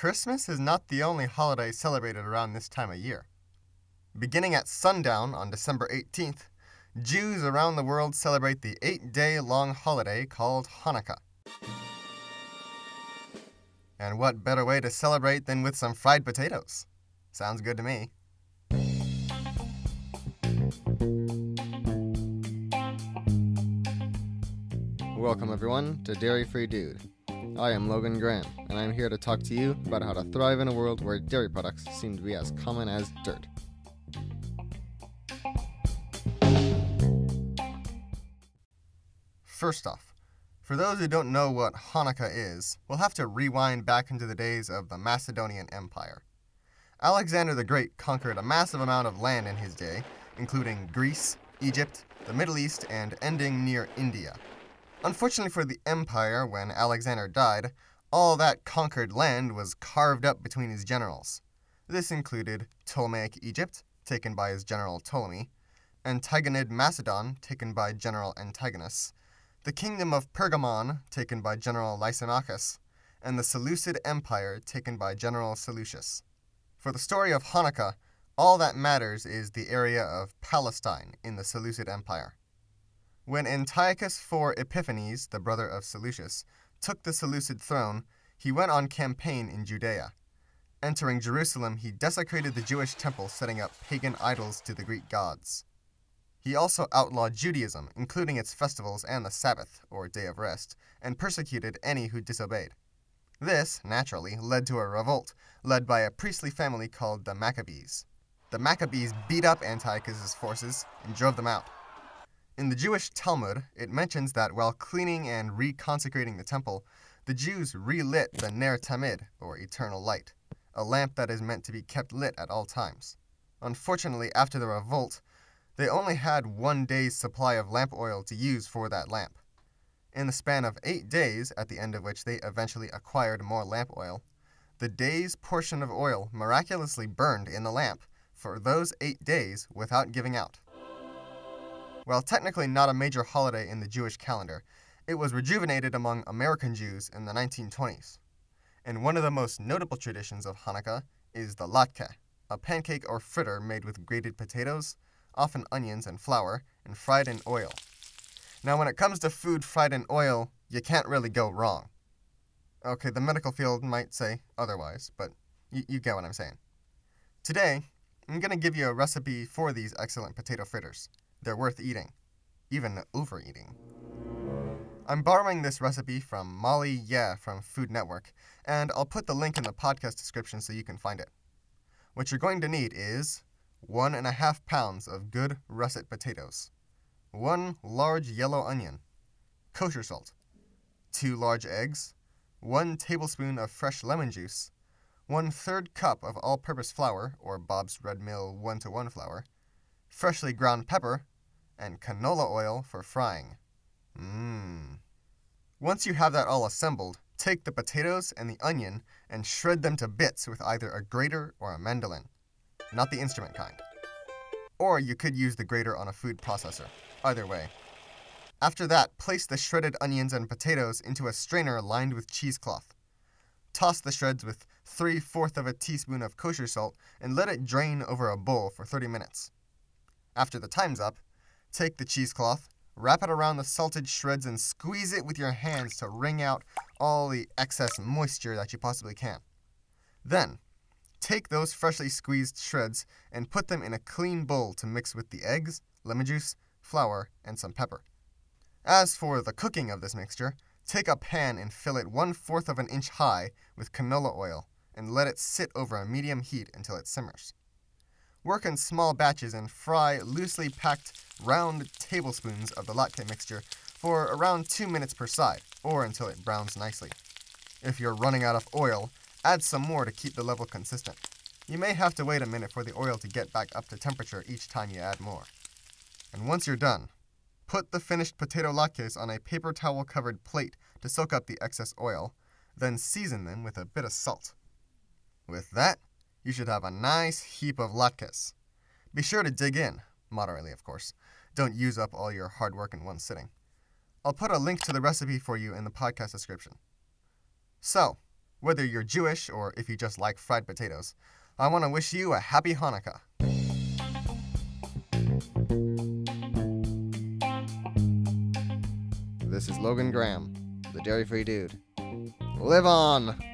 Christmas is not the only holiday celebrated around this time of year. Beginning at sundown on December 18th, Jews around the world celebrate the eight day long holiday called Hanukkah. And what better way to celebrate than with some fried potatoes? Sounds good to me. Welcome, everyone, to Dairy Free Dude. I am Logan Graham, and I'm here to talk to you about how to thrive in a world where dairy products seem to be as common as dirt. First off, for those who don't know what Hanukkah is, we'll have to rewind back into the days of the Macedonian Empire. Alexander the Great conquered a massive amount of land in his day, including Greece, Egypt, the Middle East, and ending near India. Unfortunately for the empire, when Alexander died, all that conquered land was carved up between his generals. This included Ptolemaic Egypt, taken by his general Ptolemy, Antigonid Macedon, taken by General Antigonus, the kingdom of Pergamon, taken by General Lysimachus, and the Seleucid Empire, taken by General Seleucus. For the story of Hanukkah, all that matters is the area of Palestine in the Seleucid Empire. When Antiochus IV Epiphanes, the brother of Seleucus, took the Seleucid throne, he went on campaign in Judea. Entering Jerusalem, he desecrated the Jewish temple, setting up pagan idols to the Greek gods. He also outlawed Judaism, including its festivals and the Sabbath, or day of rest, and persecuted any who disobeyed. This, naturally, led to a revolt, led by a priestly family called the Maccabees. The Maccabees beat up Antiochus's forces and drove them out. In the Jewish Talmud, it mentions that while cleaning and reconsecrating the temple, the Jews relit the Ner Tamid, or eternal light, a lamp that is meant to be kept lit at all times. Unfortunately, after the revolt, they only had one day's supply of lamp oil to use for that lamp. In the span of eight days, at the end of which they eventually acquired more lamp oil, the day's portion of oil miraculously burned in the lamp for those eight days without giving out. While technically not a major holiday in the Jewish calendar, it was rejuvenated among American Jews in the 1920s. And one of the most notable traditions of Hanukkah is the latke, a pancake or fritter made with grated potatoes, often onions and flour, and fried in oil. Now, when it comes to food fried in oil, you can't really go wrong. Okay, the medical field might say otherwise, but you get what I'm saying. Today, I'm going to give you a recipe for these excellent potato fritters. They're worth eating, even overeating. I'm borrowing this recipe from Molly Yeh from Food Network, and I'll put the link in the podcast description so you can find it. What you're going to need is one and a half pounds of good russet potatoes, one large yellow onion, kosher salt, two large eggs, one tablespoon of fresh lemon juice, one third cup of all purpose flour, or Bob's Red Mill 1 to 1 flour, freshly ground pepper, and canola oil for frying. Mmm. Once you have that all assembled, take the potatoes and the onion and shred them to bits with either a grater or a mandolin, not the instrument kind. Or you could use the grater on a food processor. Either way. After that, place the shredded onions and potatoes into a strainer lined with cheesecloth. Toss the shreds with 3 fourths of a teaspoon of kosher salt and let it drain over a bowl for 30 minutes. After the time's up, Take the cheesecloth, wrap it around the salted shreds, and squeeze it with your hands to wring out all the excess moisture that you possibly can. Then, take those freshly squeezed shreds and put them in a clean bowl to mix with the eggs, lemon juice, flour, and some pepper. As for the cooking of this mixture, take a pan and fill it one fourth of an inch high with canola oil and let it sit over a medium heat until it simmers. Work in small batches and fry loosely packed round tablespoons of the latke mixture for around 2 minutes per side, or until it browns nicely. If you're running out of oil, add some more to keep the level consistent. You may have to wait a minute for the oil to get back up to temperature each time you add more. And once you're done, put the finished potato latkes on a paper towel covered plate to soak up the excess oil, then season them with a bit of salt. With that, you should have a nice heap of latkes. Be sure to dig in, moderately of course. Don't use up all your hard work in one sitting. I'll put a link to the recipe for you in the podcast description. So, whether you're Jewish or if you just like fried potatoes, I want to wish you a happy Hanukkah. This is Logan Graham, the dairy free dude. Live on!